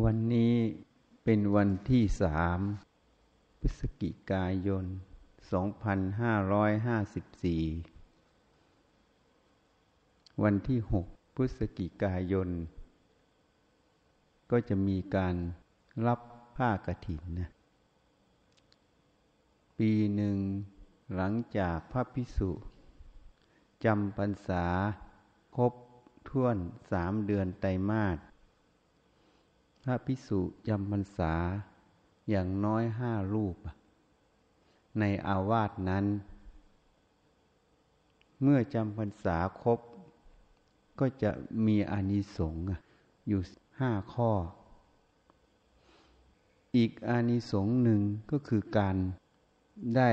วันนี้เป็นวันที่สามพฤศจิกายน 2554 วันที่หกพฤศจิกายน ก็จะมีการรับผ้ากรถินนะ ปีหนึ่งหลังจากพระพิสุจำพรรษาครบท่วนสามเดือนไตรมาส พระพิสุจำพรรษาอย่างน้อยห้ารูป ในอาวาสนั้น เมื่อจำพรรษาครบ ก็จะมีอานิสงส์อยู่ห้าข้อ อีกอานิสงส์หนึ่งก็คือการได้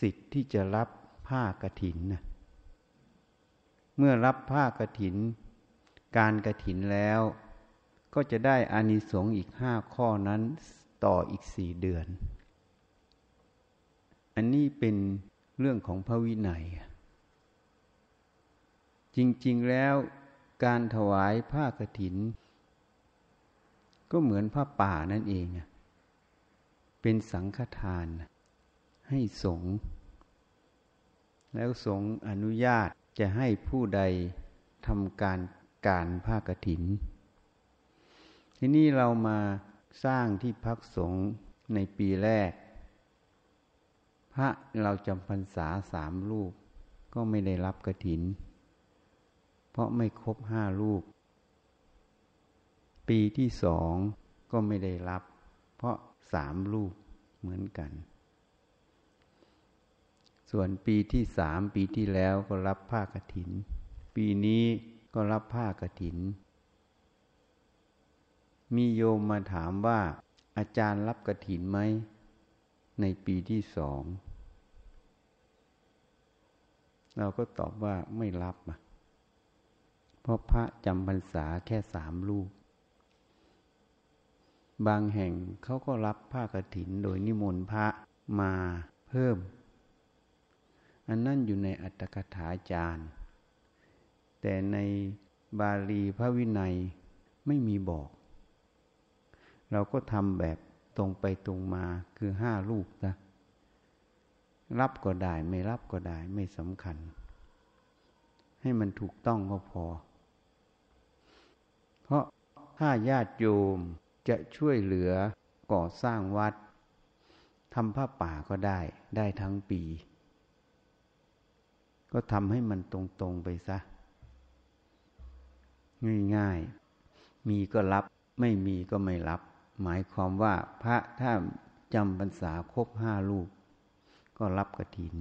สิทธิ์ที่จะรับผ้ากระถินนะเมื่อรับผ้ากระถิน การกระถินแล้ว ก็จะได้อานิสงส์อีกห้าข้อนั้นต่ออีกสี่เดือน อันนี้เป็นเรื่องของพระวินัย จริงๆแล้วการถวายผ้ากรถิน ก็เหมือนผ้าป่านั่นเอง เป็นสังฆทาน ให้สงฆ์แล้วสงฆ์อนุญาตจะให้ผู้ใดทำการการผ้ากรถิน ทีนี้เรามาสร้างที่พักสงฆ์ในปีแรก พระเราจำพรรษาสามลูกก็ไม่ได้รับกระถิน เพราะไม่ครบห้าลูกปีที่สองก็ไม่ได้รับ เพราะสามลูกเหมือนกัน ส่วนปีที่สามปีที่แล้วก็รับผ้ากระถิน ปีนี้ก็รับผ้ากระถิน มีโยมมาถามว่า อาจารย์รับกระถินไหม ในปีที่สอง เราก็ตอบว่าไม่รับเพราะพระจำพรรษาแค่สามลูก บางแห่งเขาก็รับผ้ากระถินโดยนิมนต์พระมาเพิ่ม อันนั่นอยู่ในอัตถกถาจารย์ แต่ในบาลีพระวินัยไม่มีบอก เราก็ทำแบบตรงไปตรงมาคือห้าลูกนะรับก็ได้ไม่รับก็ได้ไม่สำคัญ ให้มันถูกต้องก็พอ เพราะถ้าญาติโยมจะช่วยเหลือก่อสร้างวัดทำผ้าป่าก็ได้ได้ทั้งปี ก็ทำให้มันตรงๆไปซะ ง่ายๆ มีก็รับไม่มีก็ไม่รับ หมายความว่าพระถ้าจำพรรษาครบห้าลูก ก็รับกระถิน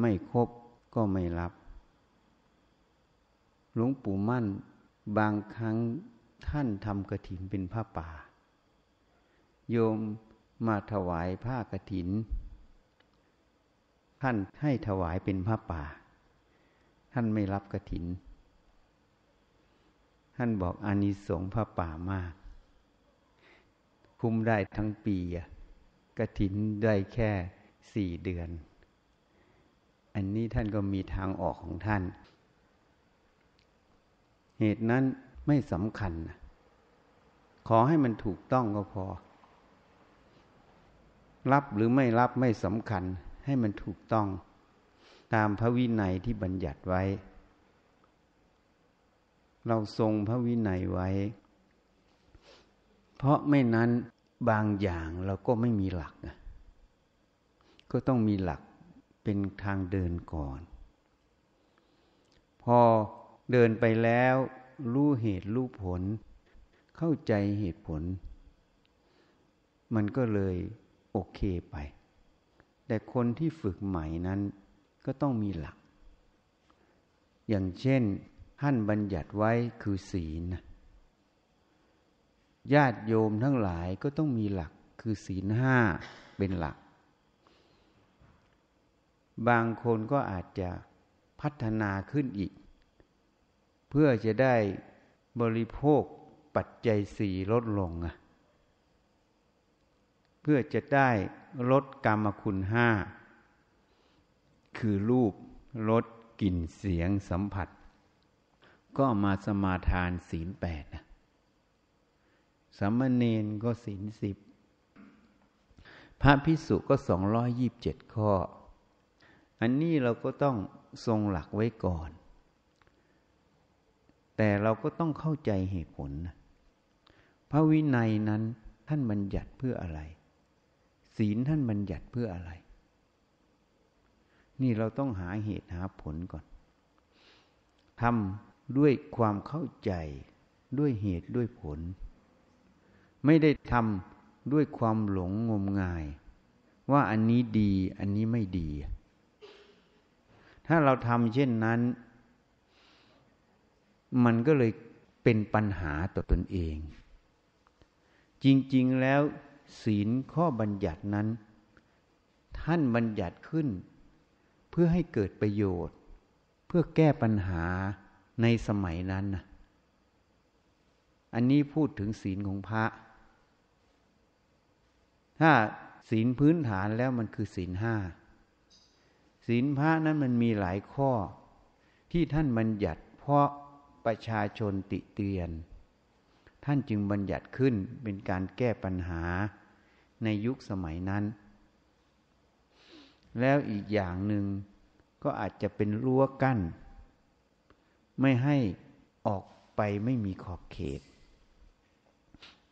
ไม่ครบก็ไม่รับ หลวงปู่มั่นบางครั้งท่านทำกระถินเป็นผ้าป่า โยมมาถวายผ้ากระถิน ท่านให้ถวายเป็นผ้าป่า ท่านไม่รับกระถิน ท่านบอกอานิสงส์ผ้าป่ามาก คุ้มได้ทั้งปีกระถินได้แค่สี่เดือน อันนี้ท่านก็มีทางออกของท่าน เหตุนั้นไม่สำคัญ ขอให้มันถูกต้องก็พอ รับหรือไม่รับไม่สำคัญให้มันถูกต้อง ตามพระวินัยที่บัญญัติไว้ เราทรงพระวินัยไว้ เพราะไม่นั้น บางอย่างเราก็ไม่มีหลักนะก็ต้องมีหลักเป็นทางเดินก่อน พอเดินไปแล้วรู้เหตุรู้ผล เข้าใจเหตุผล มันก็เลยโอเคไป แต่คนที่ฝึกใหม่นั้นก็ต้องมีหลัก อย่างเช่นท่านบัญญัติไว้คือศีลนะ ญาติโยมทั้งหลายก็ต้องมีหลักคือศีลห้าเป็นหลัก บางคนก็อาจจะพัฒนาขึ้นอีก เพื่อจะได้บริโภคปัจจัยสี่ลดลงอะเพื่อจะได้ลดกรรมคุณห้า คือรูปลดกลิ่นเสียงสัมผัส ก็มาสมาทานศีลแปดนะ สามเณรก็ศีลสิบ พระพิสุก็สองร้อยยีิบเจ็ดข้อ อันนี้เราก็ต้องทรงหลักไว้ก่อน แต่เราก็ต้องเข้าใจเหตุผล พระวินัยนั้นท่านบัญญัติเพื่ออะไร ศีลท่านบัญญัติเพื่ออะไร นี่เราต้องหาเหตุหาผลก่อนทำด้วยความเข้าใจด้วยเหตุด้วยผล ไม่ได้ทำด้วยความหลงงมงาย ว่าอันนี้ดีอันนี้ไม่ดี ถ้าเราทำเช่นนั้น มันก็เลยเป็นปัญหาต่อตนเอง จริง ๆ แล้วศีลข้อบัญญัตินั้น ท่านบัญญัติขึ้น เพื่อให้เกิดประโยชน์ เพื่อแก้ปัญหาในสมัยนั้นนะอันนี้พูดถึงศีลของพระ ถ้าศีลพื้นฐานแล้วมันคือศีลห้าศีลพระนั้นมันมีหลายข้อ ที่ท่านบัญญัติเพราะประชาชนติเตียน ท่านจึงบัญญัติขึ้นเป็นการแก้ปัญหาในยุคสมัยนั้น แล้วอีกอย่างหนึ่งก็อาจจะเป็นรั้วกั้น ไม่ให้ออกไปไม่มีขอบเขต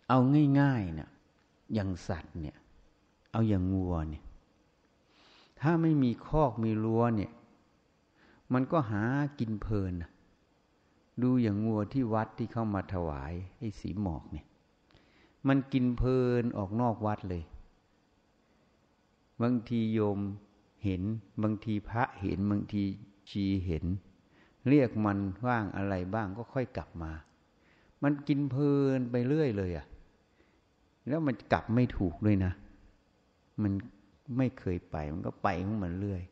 เอาง่ายๆเนะี่ย อย่างสัตว์เนี่ย เอาอย่างงัวเนี่ย ถ้าไม่มีคอกมีรั้วเนี่ย มันก็หากินเพลินดูอย่างงัวที่วัดที่เข้ามาถวายไอ้สีหมอกเนี่ย มันกินเพลินออกนอกวัดเลย บางทีโยมเห็น บางทีพระเห็น บางทีชีเห็น เรียกมันว่างอะไรบ้างก็ค่อยกลับมา มันกินเพลินไปเรื่อยเลยอะ่ะ แล้วมันกลับไม่ถูกด้วยนะ มันไม่เคยไป มันก็ไปของมันเรื่อย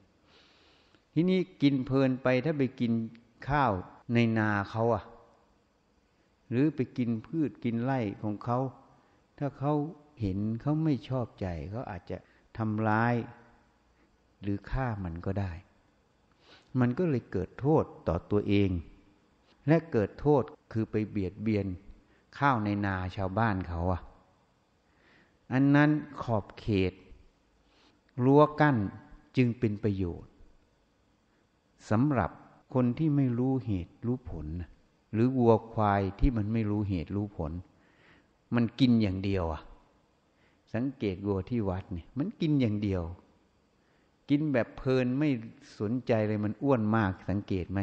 ทีนี้กินเพลินไปถ้าไปกินข้าวในนาเขาอะหรือไปกินพืชกินไร่ของเขา ถ้าเขาเห็นเขาไม่ชอบใจเขาอาจจะทำร้าย หรือฆ่ามันก็ได้ มันก็เลยเกิดโทษต่อตัวเอง และเกิดโทษคือไปเบียดเบียนข้าวในนาชาวบ้านเขาอะ อันนั้นขอบเขต รั้วกั้นจึงเป็นประโยชน์สำหรับคนที่ไม่รู้เหตุรู้ผล หรือวัวควายที่มันไม่รู้เหตุรู้ผล มันกินอย่างเดียวอะ สังเกตวัวที่วัดเนี่ยมันกินอย่างเดียว กินแบบเพลินไม่สนใจเลยมันอ้วนมากสังเกตไหม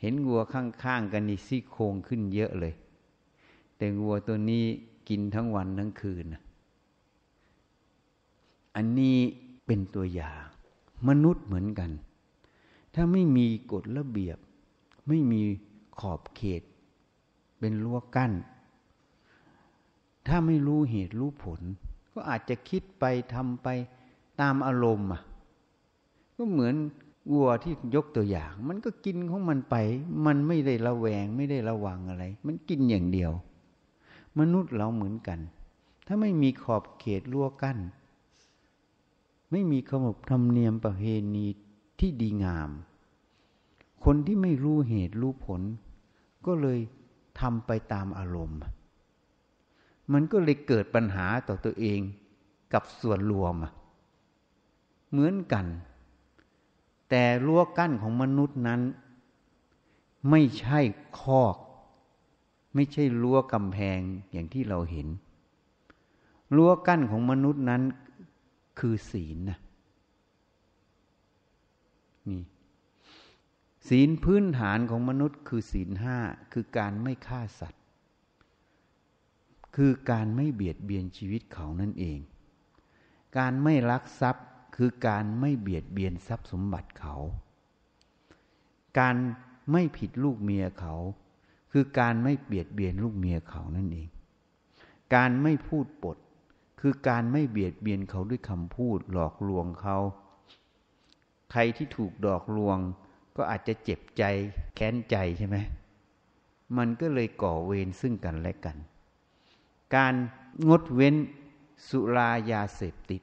เห็นวัวข้างๆกันนี่ซี่โครงขึ้นเยอะเลย แต่วัวตัวนี้ กินทั้งวันทั้งคืน อันนี้เป็นตัวอย่าง มนุษย์เหมือนกัน ถ้าไม่มีกฎระเบียบ ไม่มีขอบเขต เป็นรั้วกั้น ถ้าไม่รู้เหตุรู้ผล ก็อาจจะคิดไปทำไปตามอารมณ์อะก็เหมือนวัวที่ยกตัวอย่าง มันก็กินของมันไป มันไม่ได้ระแวงไม่ได้ระวังอะไร มันกินอย่างเดียว มนุษย์เราเหมือนกัน ถ้าไม่มีขอบเขตรั้วกั้น ไม่มีขนบธรรมเนียมประเพณีที่ดีงาม คนที่ไม่รู้เหตุรู้ผล ก็เลยทำไปตามอารมณ์ มันก็เลยเกิดปัญหาต่อตัวเองกับส่วนรวม เหมือนกัน แต่รั้วกั้นของมนุษย์นั้น ไม่ใช่คอก ไม่ใช่รั้วกำแพงอย่างที่เราเห็น รั้วกั้นของมนุษย์นั้นคือศีลนะนี่ศีลพื้นฐานของมนุษย์คือศีลห้าคือการไม่ฆ่าสัตว์ คือการไม่เบียดเบียนชีวิตเขานั่นเอง การไม่ลักทรัพย์คือการไม่เบียดเบียนทรัพย์สมบัติเขา การไม่ผิดลูกเมียเขา คือการไม่เบียดเบียนลูกเมียเขานั่นเอง การไม่พูดปด คือการไม่เบียดเบียนเขาด้วยคำพูดหลอกลวงเขา ใครที่ถูกดอกลวง ก็อาจจะเจ็บใจแค้นใจใช่ไหม มันก็เลยก่อเวรซึ่งกันและกัน การงดเว้นสุรายาเสพติด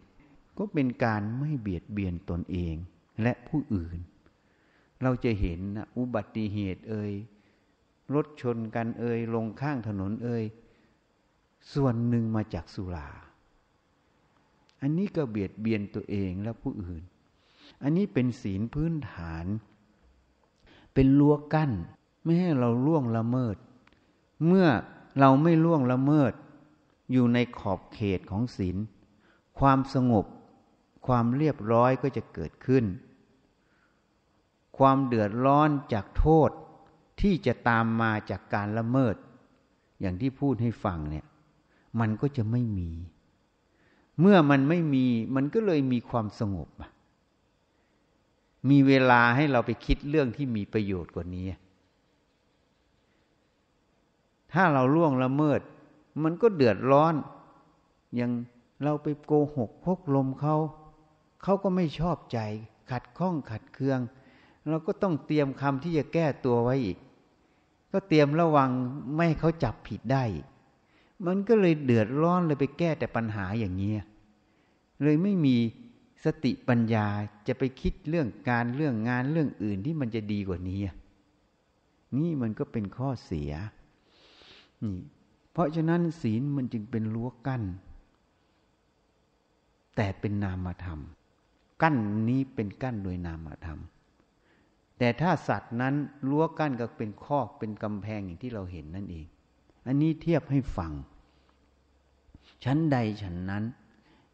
ก็เป็นการไม่เบียดเบียนตนเองและผู้อื่น เราจะเห็นนะอุบัติเหตุเอ่ย รถชนกันเอ่ยลงข้างถนนเอ่ยส่วนหนึ่งมาจากสุรา อันนี้ก็เบียดเบียนตัวเองและผู้อื่น อันนี้เป็นศีลพื้นฐาน เป็นรั้วกั้น ไม่ให้เราล่วงละเมิด เมื่อเราไม่ล่วงละเมิด อยู่ในขอบเขตของศีล ความสงบ ความเรียบร้อยก็จะเกิดขึ้น ความเดือดร้อนจากโทษ ที่จะตามมาจากการละเมิด อย่างที่พูดให้ฟังเนี่ย มันก็จะไม่มี เมื่อมันไม่มี มันก็เลยมีความสงบ มีเวลาให้เราไปคิดเรื่องที่มีประโยชน์กว่านี้ ถ้าเราล่วงละเมิด มันก็เดือดร้อน อย่างเราไปโกหกพกลมเขา เขาก็ไม่ชอบใจ ขัดข้องขัดเคืองเราก็ต้องเตรียมคำที่จะแก้ตัวไว้อีก ก็เตรียมระวังไม่ให้เขาจับผิดได้ มันก็เลยเดือดร้อนเลยไปแก้แต่ปัญหาอย่างนี้ยเลยไม่มีสติปัญญาจะไปคิดเรื่องการเรื่องงานเรื่องอื่นที่มันจะดีกว่านี้ นี่มันก็เป็นข้อเสียนี่เพราะฉะนั้นศีลมันจึงเป็นรั้วกั้น แต่เป็นนามธรรม กั้นนี้เป็นกั้นโดยนามธรรม แต่ถ้าสัตว์นั้นรั้วกั้นก็เป็นคอกเป็นกำแพงอย่างที่เราเห็นนั่นเอง อันนี้เทียบให้ฟัง ชั้นใดชั้นนั้น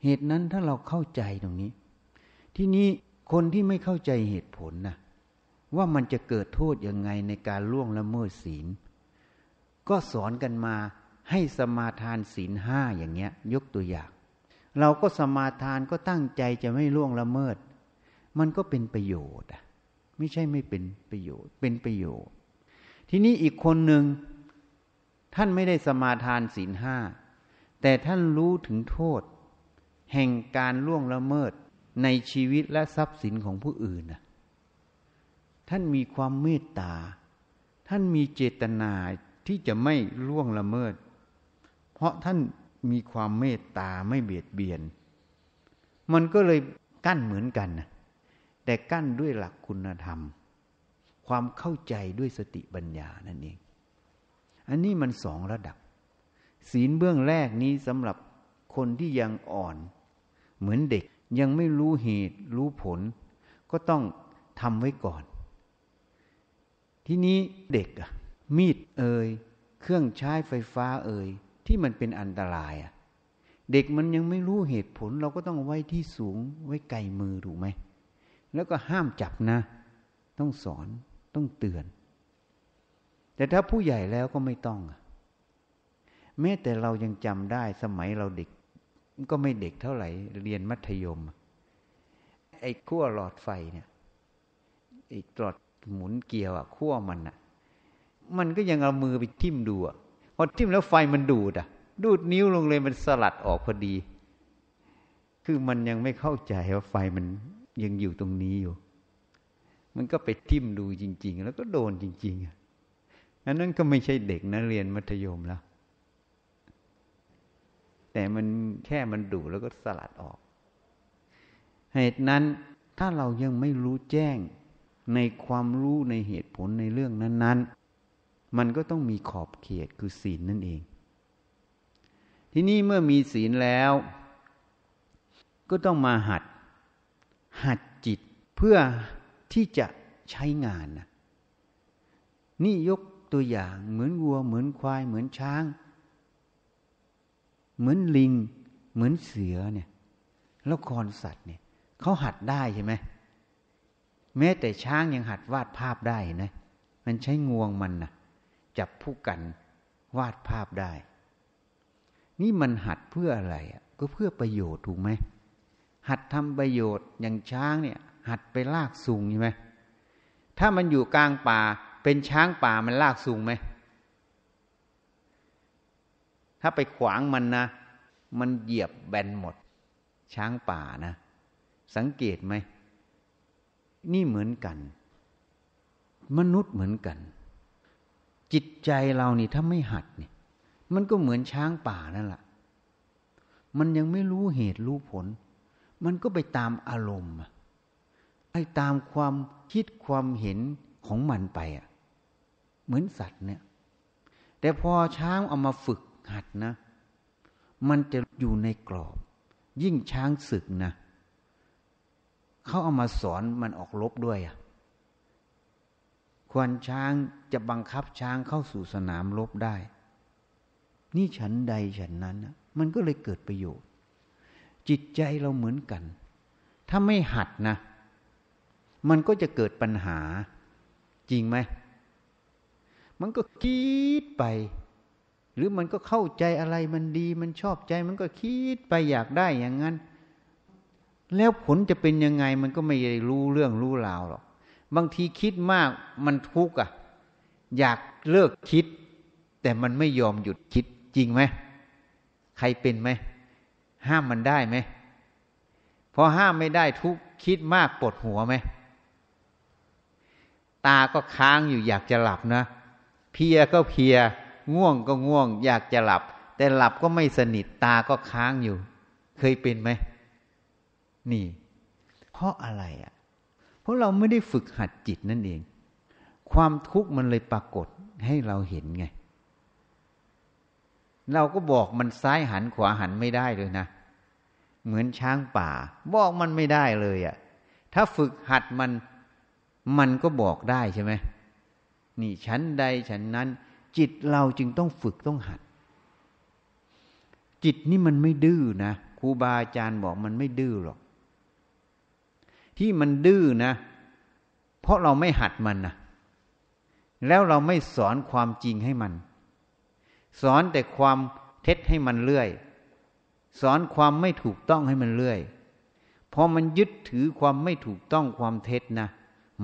เหตุนั้นถ้าเราเข้าใจตรงนี้ ที่นี้คนที่ไม่เข้าใจเหตุผลนะว่ามันจะเกิดโทษยังไงในการล่วงละเมิดศีล ก็สอนกันมาให้สมาทานศีลห้าอย่างเงี้ย ยกตัวอย่าง เราก็สมาทานก็ตั้งใจจะไม่ล่วงละเมิด มันก็เป็นประโยชน์อะ ไม่ใช่ไม่เป็นประโยชน์ เป็นประโยชน์ ทีนี้อีกคนหนึ่งท่านไม่ได้สมาทานศีลห้าแต่ท่านรู้ถึงโทษ แห่งการล่วงละเมิดในชีวิตและทรัพย์สินของผู้อื่นนะท่านมีความเมตตา ท่านมีเจตนาที่จะไม่ล่วงละเมิด เพราะท่านมีความเมตตาไม่เบียดเบียน มันก็เลยกั้นเหมือนกันนะ แต่กั้นด้วยหลักคุณธรรม ความเข้าใจด้วยสติปัญญานั่นเอง อันนี้มันสองระดับ ศีลเบื้องแรกนี้สำหรับคนที่ยังอ่อน เหมือนเด็กยังไม่รู้เหตุรู้ผล ก็ต้องทำไว้ก่อน ที่นี้เด็กอะมีดเอ่ยเครื่องใช้ไฟฟ้าเอ่ยที่มันเป็นอันตรายอะเด็กมันยังไม่รู้เหตุผล เราก็ต้องไว้ที่สูงไว้ไกลมือถูกไหม แล้วก็ห้ามจับนะ ต้องสอนต้องเตือน แต่ถ้าผู้ใหญ่แล้วก็ไม่ต้องแม้แต่เรายังจำได้สมัยเราเด็ก ก็ไม่เด็กเท่าไหร่ เรียนมัธยม ไอ้ขั้วหลอดไฟเนี่ยไอ้หลอดหมุนเกลียวอะขั้วมันอะมันก็ยังเอามือไปทิ่มดูอะพอทิ่มแล้วไฟมันดูดอะดูดนิ้วลงเลยมันสลัดออกพอดี คือมันยังไม่เข้าใจว่าไฟมัน ยังอยู่ตรงนี้อยู่ มันก็ไปทิ่มดูจริง ๆ แล้วก็โดนจริงๆอันนั้นก็ไม่ใช่เด็กนะเรียนมัธยมแล้ว แต่มันแค่มันดูแล้วก็สลัดออก เหตุนั้นถ้าเรายังไม่รู้แจ้งในความรู้ในเหตุผลในเรื่องนั้น ๆ มันก็ต้องมีขอบเขตคือศีลนั่นเอง ที่นี้เมื่อมีศีลแล้ว ก็ต้องมาหัด หัดจิตเพื่อที่จะใช้งานนะนี่ยกตัวอย่างเหมือนวัว เหมือนควาย เหมือนช้าง เหมือนลิง เหมือนเสือเนี่ย แล้วคอนสัตว์เนี่ยเขาหัดได้ใช่ไหมแม้แต่ช้างยังหัดวาดภาพได้นะ มันใช้งวงมันนะจับผู้กันวาดภาพได้ นี่มันหัดเพื่ออะไรอะก็เพื่อประโยชน์ถูกไหม หัดทำประโยชน์อย่างช้างเนี่ย หัดไปลากสูงใช่ไหมถ้ามันอยู่กลางป่า เป็นช้างป่ามันลากสูงไหมถ้าไปขวางมันนะ มันเหยียบแบนหมด ช้างป่านะ สังเกตไหม นี่เหมือนกัน มนุษย์เหมือนกัน จิตใจเรานี่ถ้าไม่หัดเนี่ย มันก็เหมือนช้างป่านั่นแหละมันยังไม่รู้เหตุรู้ผล มันก็ไปตามอารมณ์ไปตามความคิดความเห็นของมันไปอะ เหมือนสัตว์เนี่ย แต่พอช้างเอามาฝึกหัดนะ มันจะอยู่ในกรอบ ยิ่งช้างศึกนะเขาเอามาสอนมันออกลบด้วยอะควรช้างจะบังคับช้างเข้าสู่สนามรบได้ นี่ฉันใดฉันนั้นนะมันก็เลยเกิดประโยชน์ จิตใจเราเหมือนกัน ถ้าไม่หัดนะ มันก็จะเกิดปัญหา จริงไหม มันก็คิดไป หรือมันก็เข้าใจอะไรมันดี มันชอบใจ มันก็คิดไปอยากได้อย่างนั้น แล้วผลจะเป็นยังไง มันก็ไม่ได้รู้เรื่องรู้ราวหรอก บางทีคิดมากมันทุกข์อะ อยากเลิกคิด แต่มันไม่ยอมหยุดคิดจริงไหม ใครเป็นไหม ห้ามมันได้ไหมพอห้ามไม่ได้ทุกคิดมากปวดหัวไหมตาก็ค้างอยู่อยากจะหลับนะ เพียก็เพีย ง่วงก็ง่วง อยากจะหลับ แต่หลับก็ไม่สนิทตาก็ค้างอยู่ เคยเป็นไหมนี่ เพราะอะไรอะ เพราะเราไม่ได้ฝึกหัดจิตนั่นเอง ความทุกข์มันเลยปรากฏให้เราเห็นไง เราก็บอกมันซ้ายหันขวาหันไม่ได้เลยนะ เหมือนช้างป่า บอกมันไม่ได้เลยอะ่ะ ถ้าฝึกหัดมันมันก็บอกได้ใช่ไหมนี่ฉันใดฉันนั้น จิตเราจึงต้องฝึกต้องหัด จิตนี่มันไม่ดื้อนะครูบาอาจารย์บอกมันไม่ดื้อหรอก ที่มันดื้อนะ เพราะเราไม่หัดมันนะแล้วเราไม่สอนความจริงให้มัน สอนแต่ความเท็จให้มันเรื่อย สอนความไม่ถูกต้องให้มันเรื่อยพอมันยึดถือความไม่ถูกต้องความเท็จนะ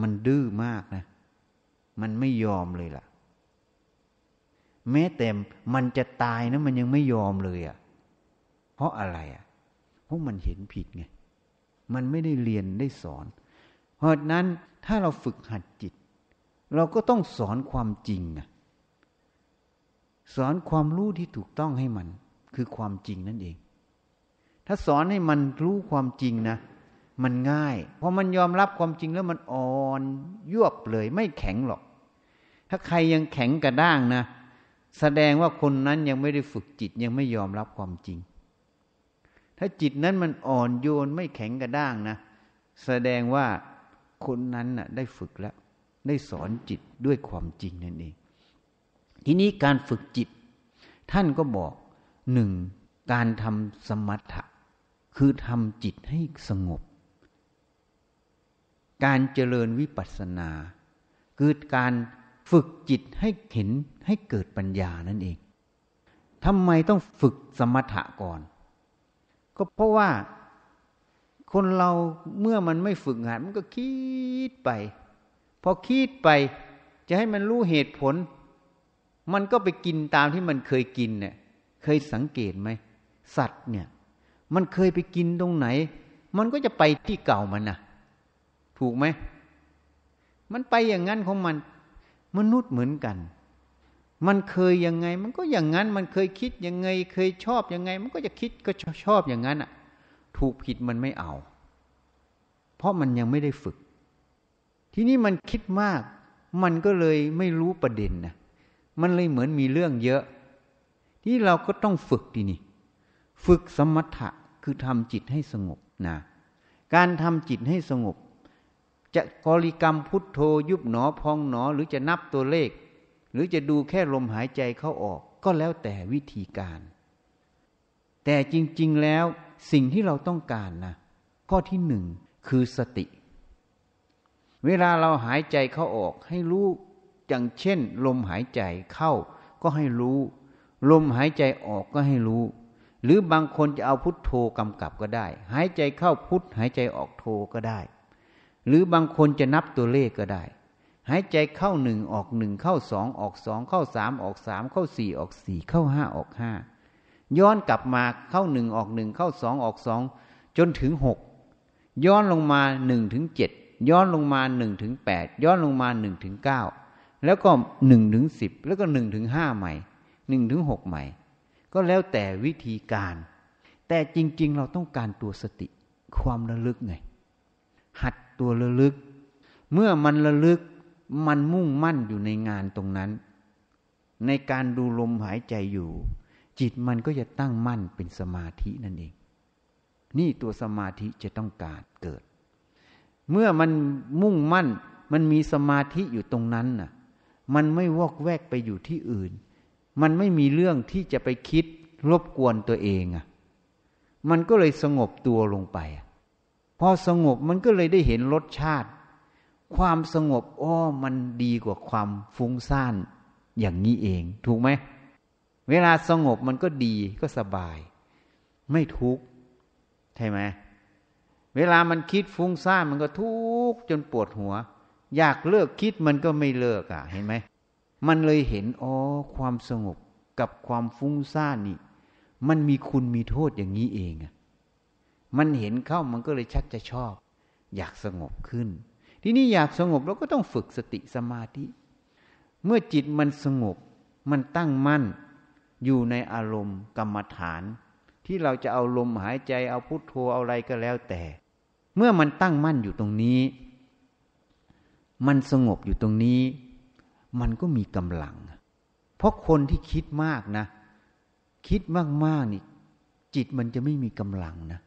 มันดื้อมากนะ มันไม่ยอมเลยล่ะ แม้แต่มันจะตายนะมันยังไม่ยอมเลยอะ่ะ เพราะอะไรอะ่ะ เพราะมันเห็นผิดไง มันไม่ได้เรียนได้สอน เพราะนั้นถ้าเราฝึกหัดจิต เราก็ต้องสอนความจริงนะ สอนความรู้ที่ถูกต้องให้มัน คือความจริงนั่นเอง ถ้าสอนให้มันรู้ความจริงนะ มันง่าย เพอมันยอมรับความจริงแล้วมันอ่อนยวบเลย ไม่แข็งหรอก ถ้าใครยังแข็งกระด้างนะ แสดงว่าคนนั้นยังไม่ได้ฝึกจิตยังไม่ยอมรับความจริง ถ้าจิตนั้นมันอ่อนโยนไม่แข็งกระด้างนะ แสดงว่าคนนั้นน่ะได้ฝึกแล้ว ได้สอนจิตด้วยความจริงนั่นเอง ทีนี้การฝึกจิต ท่านก็บอกหนึ่งการทำสมถะ คือทำจิตให้สงบ การเจริญวิปัสสนาคือการฝึกจิตให้เห็นให้เกิดปัญญานั่นเองทำไมต้องฝึกสมถะก่อน ก็เพราะว่าคนเราเมื่อมันไม่ฝึกหัดมันก็คิดไป พอคิดไป จะให้มันรู้เหตุผล มันก็ไปกินตามที่มันเคยกินเนี่ย เคยสังเกตไหม สัตว์เนี่ย มันเคยไปกินตรงไหน มันก็จะไปที่เก่ามันนะถูกไหม มันไปอย่างนั้นของมัน มนุษย์เหมือนกัน มันเคยยังไง มันก็อย่างนั้น มันเคยคิดยังไง เคยชอบยังไง มันก็จะคิดก็ชอบอย่างนั้นอะ ถูกผิดมันไม่เอา เพราะมันยังไม่ได้ฝึก ทีนี้มันคิดมาก มันก็เลยไม่รู้ประเด็นนะ มันเลยเหมือนมีเรื่องเยอะ ที่เราก็ต้องฝึกดีนี่ฝึกสมถะคือทำจิตให้สงบนะการทำจิตให้สงบ จะกริกรรมพุทโธยุบหนอพองหนอหรือจะนับตัวเลข หรือจะดูแค่ลมหายใจเข้าออก ก็แล้วแต่วิธีการ แต่จริง ๆแล้วสิ่งที่เราต้องการนะข้อที่หนึ่งคือสติ เวลาเราหายใจเข้าออกให้รู้ อย่างเช่น ลมหายใจเข้าก็ให้รู้ ลมหายใจออกก็ให้รู้ หรือบางคนจะเอาพุทโธกำกับก็ได้ หายใจเข้าพุทหายใจออกโธก็ได้ หรือบางคนจะนับตัวเลขก็ได้ หายใจเข้าหนึ่งออกหนึ่งเข้าสองออกสองเข้าสามออกสามเข้าสี่ออกสี่เข้าห้าออกห้าย้อนกลับมาเข้าหนึ่งออกหนึ่งเข้าสองออกสองจนถึงหกย้อนลงมาหนึ่งถึงเจ็ดย้อนลงมาหนึ่งถึงแปดย้อนลงมาหนึ่งถึงเก้า แล้วก็หนึ่งถึงสิบแล้วก็หนึ่งถึงห้าใหม่หนึ่งถึงหกใหม่ ก็แล้วแต่วิธีการ แต่จริง ๆ เราต้องการตัวสติความระลึกไง หัดตัวระลึก เมื่อมันระลึกมันมุ่งมั่นอยู่ในงานตรงนั้น ในการดูลมหายใจอยู่ จิตมันก็จะตั้งมั่นเป็นสมาธินั่นเอง นี่ตัวสมาธิจะต้องการเกิด เมื่อมันมุ่งมั่นมันมีสมาธิอยู่ตรงนั้นน่ะ มันไม่วอกแวกไปอยู่ที่อื่น มันไม่มีเรื่องที่จะไปคิดรบกวนตัวเองอะ มันก็เลยสงบตัวลงไป พอสงบมันก็เลยได้เห็นรสชาติ ความสงบอ้อมันดีกว่าความฟุ้งซ่านอย่างนี้เอง ถูกไหม เวลาสงบมันก็ดีก็สบาย ไม่ทุกข์ใช่ไหม เวลามันคิดฟุ้งซ่านมันก็ทุกข์จนปวดหัว อยากเลิกคิดมันก็ไม่เลิกอะ เห็นไหม มันเลยเห็นอ๋อความสงบกับความฟุ้งซ่านนี่ มันมีคุณมีโทษอย่างนี้เองอะมันเห็นเข้ามันก็เลยชักจะชอบ อยากสงบขึ้น ที่นี่อยากสงบเราก็ต้องฝึกสติสมาธิ เมื่อจิตมันสงบ มันตั้งมั่น อยู่ในอารมณ์กรรมฐาน ที่เราจะเอาลมหายใจเอาพุทโธเอาอะไรก็แล้วแต่ เมื่อมันตั้งมั่นอยู่ตรงนี้ มันสงบอยู่ตรงนี้ มันก็มีกำลัง เพราะคนที่คิดมากนะ คิดมากๆนี่ จิตมันจะไม่มีกำลังนะ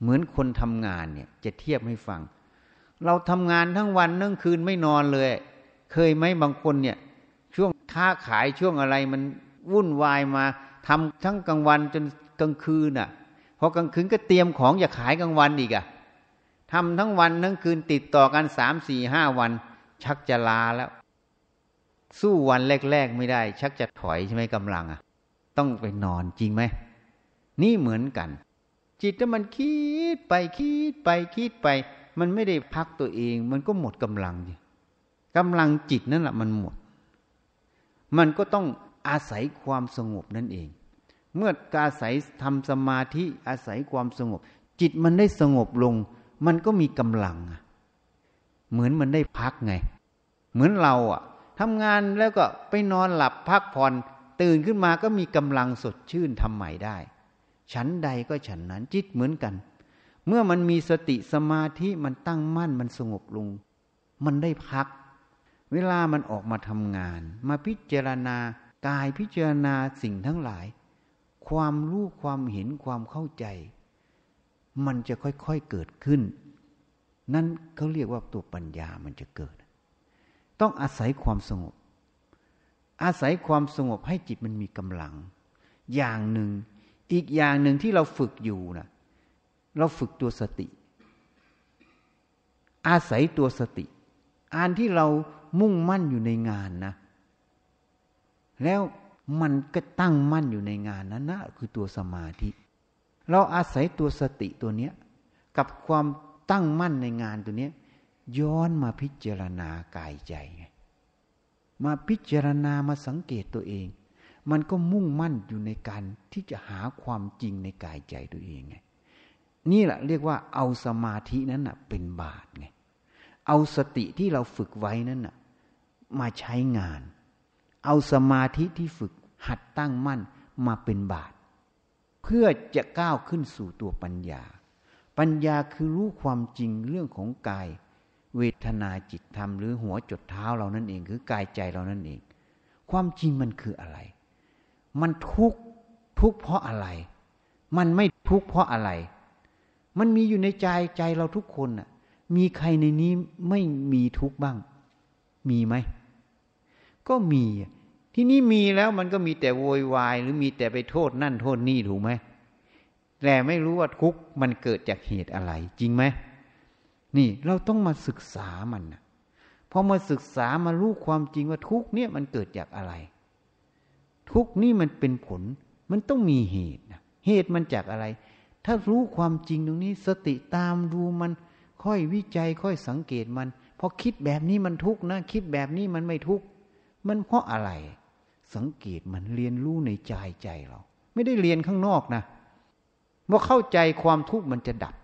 เหมือนคนทำงานเนี่ยจะเทียบให้ฟัง เราทำงานทั้งวันทั้งคืนไม่นอนเลย เคยไหมบางคนเนี่ย ช่วงค้าขายช่วงอะไรมันวุ่นวายมาทำทั้งกลางวันจนกลางคืนอะพอกลางคืนก็เตรียมของอยากขายกลางวันอีกอะ ทำทั้งวันทั้งคืนติดต่อกันสามสี่ห้าวัน ชักจะลาแล้ว สู้วันแรก ๆ ไม่ได้ ชักจะถอยใช่ไหมกำลังอะ ต้องไปนอนจริงไหม นี่เหมือนกัน จิตถ้ามันคิดไปคิดไปคิดไป มันไม่ได้พักตัวเอง มันก็หมดกำลังกำลังจิตนั่นแหละมันหมด มันก็ต้องอาศัยความสงบนั่นเอง เมื่ออาศัยทำสมาธิอาศัยความสงบ จิตมันได้สงบลง มันก็มีกำลัง เหมือนมันได้พักไง เหมือนเราอะทำงานแล้วก็ไปนอนหลับพักผ่อนตื่นขึ้นมาก็มีกำลังสดชื่นทำใหม่ได้ ฉันใดก็ฉันนั้นจิตเหมือนกัน เมื่อมันมีสติสมาธิมันตั้งมั่นมันสงบลง มันได้พัก เวลามันออกมาทำงาน มาพิจารณากายพิจารณาสิ่งทั้งหลาย ความรู้ความเห็นความเข้าใจ มันจะค่อยๆเกิดขึ้น นั่นเขาเรียกว่าตัวปัญญามันจะเกิด ต้องอาศัยความสงบ อาศัยความสงบให้จิตมันมีกำลัง อย่างหนึ่ง อีกอย่างหนึ่งที่เราฝึกอยู่นะเราฝึกตัวสติ อาศัยตัวสติ อันที่เรามุ่งมั่นอยู่ในงานนะ แล้วมันก็ตั้งมั่นอยู่ในงานนั้นนะคือตัวสมาธิ เราอาศัยตัวสติตัวเนี้ยกับความตั้งมั่นในงานตัวเนี้ยย้อนมาพิจารณากายใจไงมาพิจารณามาสังเกตตัวเอง มันก็มุ่งมั่นอยู่ในการที่จะหาความจริงในกายใจตัวเองไงนี่แหละเรียกว่าเอาสมาธินั้นนะเป็นบาตไงเอาสติที่เราฝึกไว้นั่นน่ะมาใช้งาน เอาสมาธิที่ฝึกหัดตั้งมั่นมาเป็นบาต เพื่อจะก้าวขึ้นสู่ตัวปัญญา ปัญญาคือรู้ความจริงเรื่องของกาย เวทนาจิตธรรมหรือหัวจดเท้าเรานั่นเอง คือกายใจเรานั่นเอง ความจริงมันคืออะไร มันทุกข์ทุกข์เพราะอะไร มันไม่ทุกข์เพราะอะไร มันมีอยู่ในใจใจเราทุกคนน่ะ มีใครในนี้ไม่มีทุกข์บ้าง มีไหมก็มี ที่นี่มีแล้วมันก็มีแต่โวยวาย หรือมีแต่ไปโทษนั่นโทษนี่ถูกไหมแต่ไม่รู้ว่าทุกข์มันเกิดจากเหตุอะไร จริงไหมนี่เราต้องมาศึกษามันนะพอมาศึกษามารู้ความจริงว่าทุกข์เนี่ยมันเกิดจากอะไร ทุกข์นี่มันเป็นผล มันต้องมีเหตุนะเหตุมันจากอะไร ถ้ารู้ความจริงตรงนี้ สติตามดูมัน ค่อยวิจัยค่อยสังเกตมันพอคิดแบบนี้มันทุกข์นะ คิดแบบนี้มันไม่ทุกข์มันเพราะอะไร สังเกตมันเรียนรู้ในใจใจเรา ไม่ได้เรียนข้างนอกนะพอเข้าใจความทุกข์มันจะดับ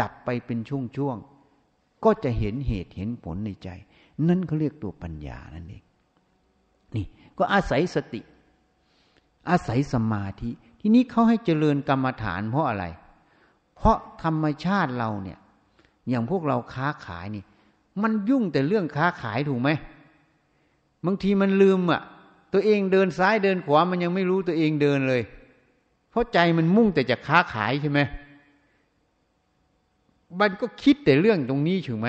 ดับไปเป็นช่วงๆก็จะเห็นเหตุเห็นผลในใจ นั่นเขาเรียกตัวปัญญานั่นเองนี่ก็อาศัยสติ อาศัยสมาธิ ทีนี้เขาให้เจริญกรรมฐานเพราะอะไร เพราะธรรมชาติเราเนี่ย อย่างพวกเราค้าขายนี่ มันยุ่งแต่เรื่องค้าขายถูกไหมบางทีมันลืมอะ ตัวเองเดินซ้ายเดินขวามันยังไม่รู้ตัวเองเดินเลย เพราะใจมันมุ่งแต่จะค้าขายใช่ไหมมันก็คิดแต่เรื่องตรงนี้ถูกไหม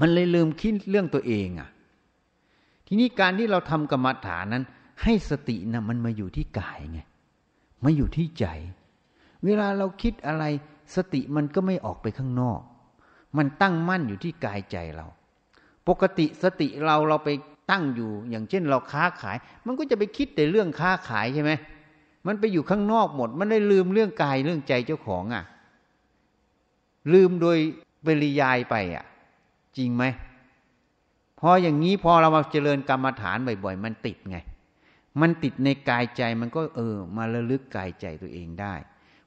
มันเลยลืมคิดเรื่องตัวเองอะ ทีนี้การที่เราทำกรรมฐานนั้น ให้สตินะมันมาอยู่ที่กายไงมาอยู่ที่ใจ เวลาเราคิดอะไร สติมันก็ไม่ออกไปข้างนอก มันตั้งมั่นอยู่ที่กายใจเรา ปกติสติเราเราไป ตั้งอยู่ อย่างเช่นเราค้าขาย มันก็จะไปคิดแต่เรื่องค้าขายใช่ไหมมันไปอยู่ข้างนอกหมด มันได้ลืมเรื่องกายเรื่องใจเจ้าของอะ ลืมโดยปริยายไปอะ จริงไหมพออย่างนี้พอเรามาเจริญกรรมฐานบ่อย ๆ มันติดไง มันติดในกายใจมันก็เออ มาระลึกกายใจตัวเองได้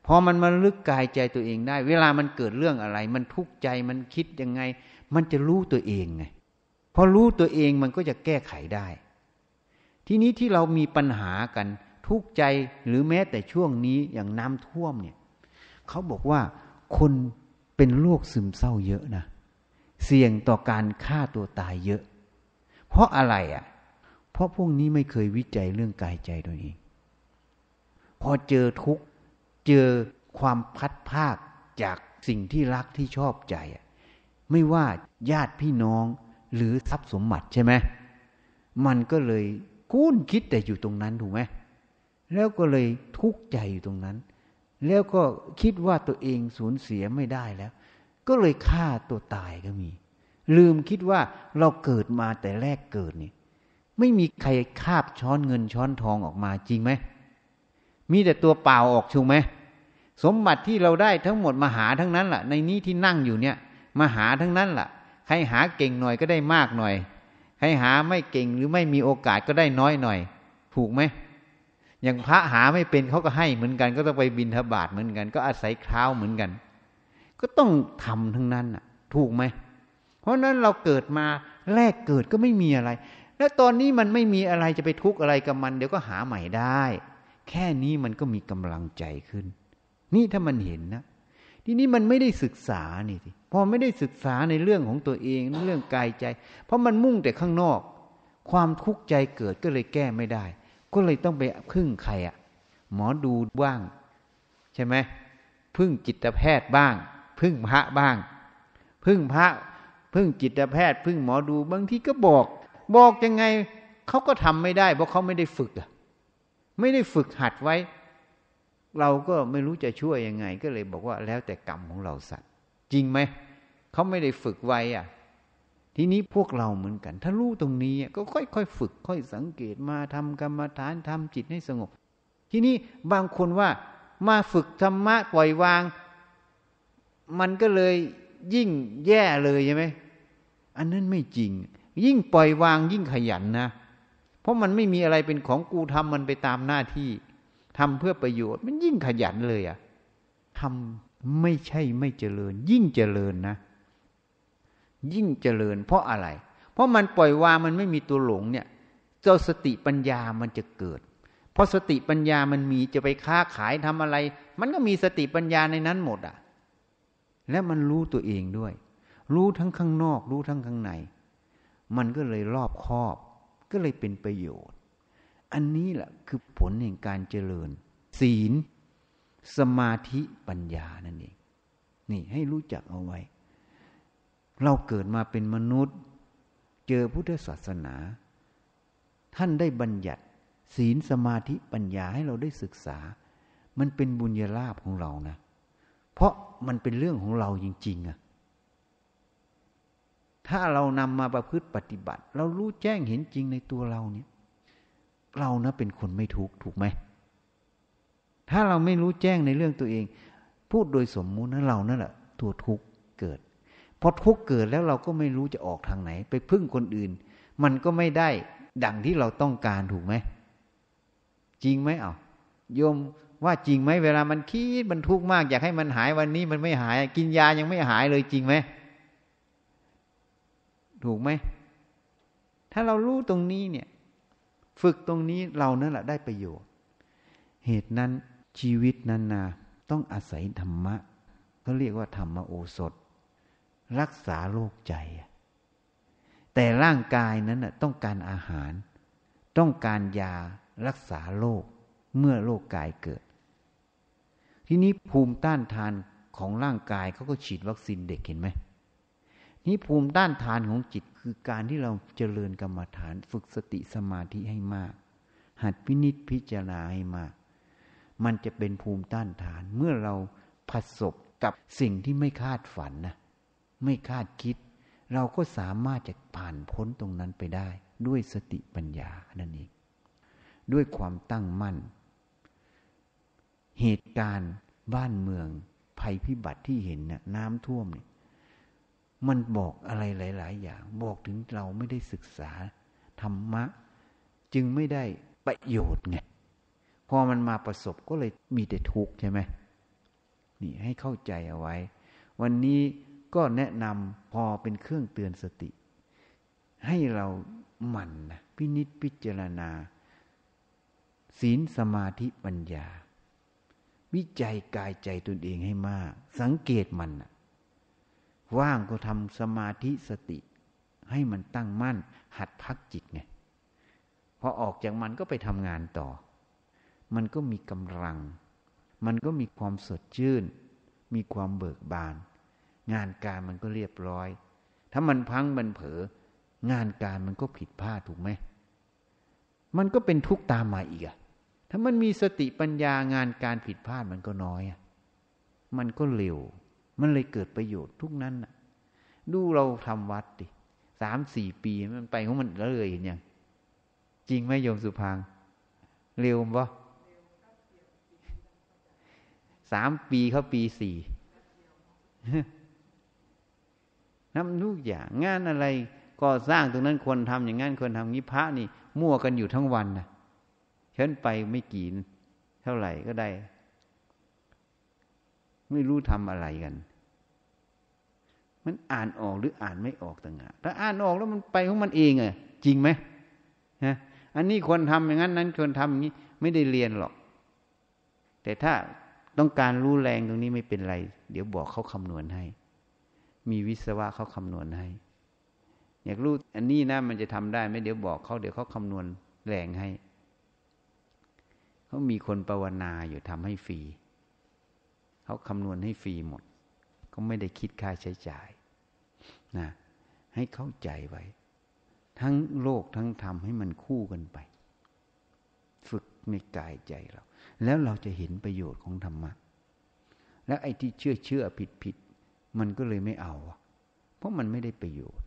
พอมันมาลึกกายใจตัวเองได้ เวลามันเกิดเรื่องอะไร มันทุกข์ใจมันคิดยังไง มันจะรู้ตัวเองไง พอรู้ตัวเองมันก็จะแก้ไขได้ ทีนี้ที่เรามีปัญหากันทุกใจหรือแม้แต่ช่วงนี้อย่างน้ำท่วมเนี่ยเขาบอกว่าคนเป็นโรคซึมเศร้าเยอะนะ เสี่ยงต่อการฆ่าตัวตายเยอะ เพราะอะไรอะ่ะ เพราะพวกนี้ไม่เคยวิจัยเรื่องกายใจตัวเอง พอเจอทุกเจอความพัดภาคจากสิ่งที่รักที่ชอบใจ ไม่ว่าญาติพี่น้อง หรือทรัพย์สมบัติใช่ไหมมันก็เลยคุ้นคิดแต่อยู่ตรงนั้นถูกไหมแล้วก็เลยทุกข์ใจอยู่ตรงนั้น แล้วก็คิดว่าตัวเองสูญเสียไม่ได้แล้ว ก็เลยฆ่าตัวตายก็มี ลืมคิดว่าเราเกิดมาแต่แรกเกิดนี่ไม่มีใครคาบช้อนเงินช้อนทองออกมาจริงไหม มีแต่ตัวเปล่าออกชูไหม สมบัติที่เราได้ทั้งหมดมาหาทั้งนั้นแหละในนี้ที่นั่งอยู่เนี่ยมาหาทั้งนั้นแหละ ใครหาเก่งหน่อยก็ได้มากหน่อยใครหาไม่เก่งหรือไม่มีโอกาสก็ได้น้อยหน่อย ถูกไหมอย่างพระหาไม่เป็นเขาก็ให้เหมือนกัน ก็ต้องไปบินทบาทเหมือนกัน ก็อาศัยคราวเหมือนกัน ก็ต้องทำทั้งนั้นอะ ถูกไหมเพราะนั้นเราเกิดมาแรกเกิดก็ไม่มีอะไร แล้วตอนนี้มันไม่มีอะไรจะไปทุกข์อะไรกับมัน เดี๋ยวก็หาใหม่ได้ แค่นี้มันก็มีกำลังใจขึ้น นี่ถ้ามันเห็นนะ ทีนี้มันไม่ได้ศึกษานี่สิพอไม่ได้ศึกษาในเรื่องของตัวเองเรื่องกายใจ เพราะมันมุ่งแต่ข้างนอก ความทุกข์ใจเกิดก็เลยแก้ไม่ได้ ก็เลยต้องไปพึ่งใครอะหมอดูบ้าง ใช่ไหมพึ่งจิตแพทย์บ้าง พึ่งพระบ้าง พึ่งพระ พึ่งจิตแพทย์ พึ่งหมอดูบางทีก็บอก บอกยังไงเขาก็ทำไม่ได้ เพราะเขาไม่ได้ฝึกอะไม่ได้ฝึกหัดไว้ เราก็ไม่รู้จะช่วยยังไง ก็เลยบอกว่าแล้วแต่กรรมของเราสัตว์ จริงไหมเขาไม่ได้ฝึกไว้อะ ทีนี้พวกเราเหมือนกัน ถ้ารู้ตรงนี้ก็ค่อยๆฝึก ค่อยสังเกตมาทำกรรมฐานทำจิตให้สงบ ทีนี้บางคนว่ามาฝึกธรรมะปล่อยวาง มันก็เลยยิ่งแย่เลยใช่ไหมอันนั้นไม่จริง ยิ่งปล่อยวางยิ่งขยันนะ เพราะมันไม่มีอะไรเป็นของกูทำมันไปตามหน้าที่ ทำเพื่อประโยชน์ มันยิ่งขยันเลยอะ่ะทำไม่ใช่ไม่เจริญ ยิ่งเจริญนะ ยิ่งเจริญ เพราะอะไร เพราะมันปล่อยวางมันไม่มีตัวหลงเนี่ยเจ้าสติปัญญามันจะเกิด เพราะสติปัญญามันมีจะไปค้าขายทำอะไร มันก็มีสติปัญญาในนั้นหมดอะ่ะ และมันรู้ตัวเองด้วย รู้ทั้งข้างนอก รู้ทั้งข้างใน มันก็เลยรอบครอบ ก็เลยเป็นประโยชน์ อันนี้แหละคือผลแห่งการเจริญ ศีล สมาธิปัญญานั่นเอง นี่ให้รู้จักเอาไว้ เราเกิดมาเป็นมนุษย์ เจอพุทธศาสนา ท่านได้บัญญัติ ศีลสมาธิปัญญาให้เราได้ศึกษา มันเป็นบุญญาลาภของเรานะ เพราะมันเป็นเรื่องของเราจริงๆอะถ้าเรานำมาประพฤติปฏิบัติ เรารู้แจ้งเห็นจริงในตัวเราเนี่ย เรานะเป็นคนไม่ทุกข์ถูกไหม ถ้าเราไม่รู้แจ้งในเรื่องตัวเอง พูดโดยสมมุตินะเรานั่นแหละตัวทุกข์เกิดพอทุกข์เกิดแล้วเราก็ไม่รู้จะออกทางไหน ไปพึ่งคนอื่น มันก็ไม่ได้ดังที่เราต้องการถูกไหม จริงไหมเอาโยมว่าจริงไหมเวลามันคิดมันทุกข์มาก อยากให้มันหายวันนี้มันไม่หาย กินยายังไม่หายเลยจริงไหมถูกไหมถ้าเรารู้ตรงนี้เนี่ย ฝึกตรงนี้เรานั่นแหละได้ประโยชน์ เหตุนั้นชีวิตนั้นนาต้องอาศัยธรรมะเขาเรียกว่าธรรมโอสถ รักษาโรคใจ แต่ร่างกายนั้นต้องการอาหาร ต้องการยารักษาโรคเมื่อโรคกายเกิด ทีนี้ภูมิต้านทานของร่างกายเขาก็ฉีดวัคซีนเด็กเห็นไหมนี่ภูมิต้านทานของจิต คือการที่เราเจริญกรรมฐานฝึกสติสมาธิให้มาก หัดพินิษพิจารณาให้มาก มันจะเป็นภูมิต้านทาน เมื่อเราประสบกับสิ่งที่ไม่คาดฝันนะไม่คาดคิด เราก็สามารถจะผ่านพ้นตรงนั้นไปได้ ด้วยสติปัญญานั่นเองด้วยความตั้งมั่น เหตุการณ์บ้านเมืองภัยพิบัติที่เห็นนะ่ะน้ำท่วมเนี่ย มันบอกอะไรหลาย ๆ อย่าง บอกถึงเราไม่ได้ศึกษาธรรมะ จึงไม่ได้ประโยชน์ไงพอมันมาประสบก็เลยมีแต่ทุกข์ใช่ไหมนี่ให้เข้าใจเอาไว้ วันนี้ก็แนะนำพอเป็นเครื่องเตือนสติ ให้เราหมั่นนะพินิษพิจารณา ศีลสมาธิปัญญา วิจัยกายใจตนเองให้มาก สังเกตมันนะ ว่างก็ทำสมาธิสติ ให้มันตั้งมั่น หัดพักจิตไงพอออกจากมันก็ไปทำงานต่อ มันก็มีกำลัง มันก็มีความสดชื่น มีความเบิกบาน งานการมันก็เรียบร้อย ถ้ามันพังมันเผลองานการมันก็ผิดพลาดถูกไหม มันก็เป็นทุกข์ตามมาอีกอะถ้ามันมีสติปัญญางานการผิดพลาดมันก็น้อยอะมันก็เร็ว มันเลยเกิดประโยชน์ทุกนั้นน่ะ ดูเราทำวัดดิสามสี่ปีมันไปของมันแล้วเลยเห็นยังจริงไหมโยมสุพางเร็วปะสามปีเขาปีสี่น้ำทุกอย่างงานอะไรก็สร้างตรงนั้นคนทำอย่างนั้นคนทำงี้พระนี่ มั่วกันอยู่ทั้งวันนะฉันไปไม่กี่เท่าไหร่ก็ได้ ไม่รู้ทำอะไรกัน มันอ่านออกหรืออ่านไม่ออกต่างหากถ้าอ่านออกแล้วมันไปของมันเองอะจริงไหมฮะอันนี้คนทำอย่างนั้นนั้นคนทำอย่างนี้ไม่ได้เรียนหรอก แต่ถ้าต้องการรู้แรงตรงนี้ไม่เป็นไร เดี๋ยวบอกเขาคำนวณให้ มีวิศวะเขาคำนวณให้ อยากรู้อันนี้นะมันจะทำได้ไหมเดี๋ยวบอกเขาเดี๋ยวเขาคำนวณแรงให้ เขามีคนภาวนาอยู่ทำให้ฟรี เขาคำนวณให้ฟรีหมด ก็ไม่ได้คิดค่าใช้จ่ายนะให้เข้าใจไว้ ทั้งโลกทั้งธรรมให้มันคู่กันไป ฝึกในกายใจเรา แล้วเราจะเห็นประโยชน์ของธรรมะ แล้วไอ้ที่เชื่อเชื่อผิดผิดมันก็เลยไม่เอา เพราะมันไม่ได้ประโยชน์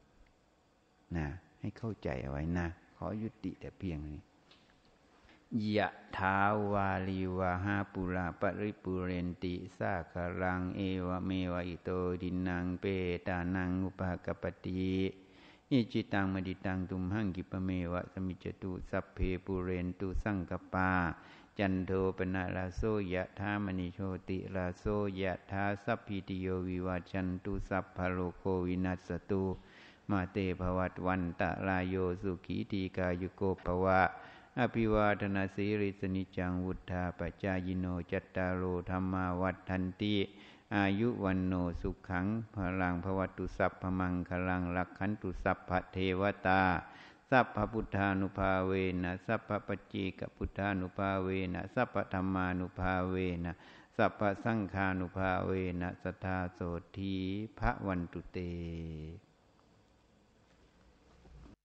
นะให้เข้าใจเอาไว้นะ ขอยุติแต่เพียงนี้ ยะทาวาลีวาหาปุราปริปุเรนติสาคารังเอวเมวะอิโตดินังเปตานังอุปากปติอิจิตังมดิตังตุมหังกิปเมวะสมิจตุสัพเพปุเรนตุสังกปา จันโทปนะลาโซยะธามณิโชติลาโซยะธาสัพพิติโยวิวาจันตุสัพพโลโควินัสตุ มาเตภวัตวันตะลายโยสุขีตีกายุโกภวะ อภิวาทนาสีริสนิจังวุธาปจายโนจัตตารโธรรมาวัฏทันติอายุวันโนสุขังพลังพวัตุสัพพมังคลังลักขันตุสัพพเทวตา สัพพพุทธานุภาเวนะสัพพปจีกพุทธานุภาเวนะสัพพธรรมานุภาเวนะสัพพสังฆานุภาเวนะสทาโสทีพระวันตุเต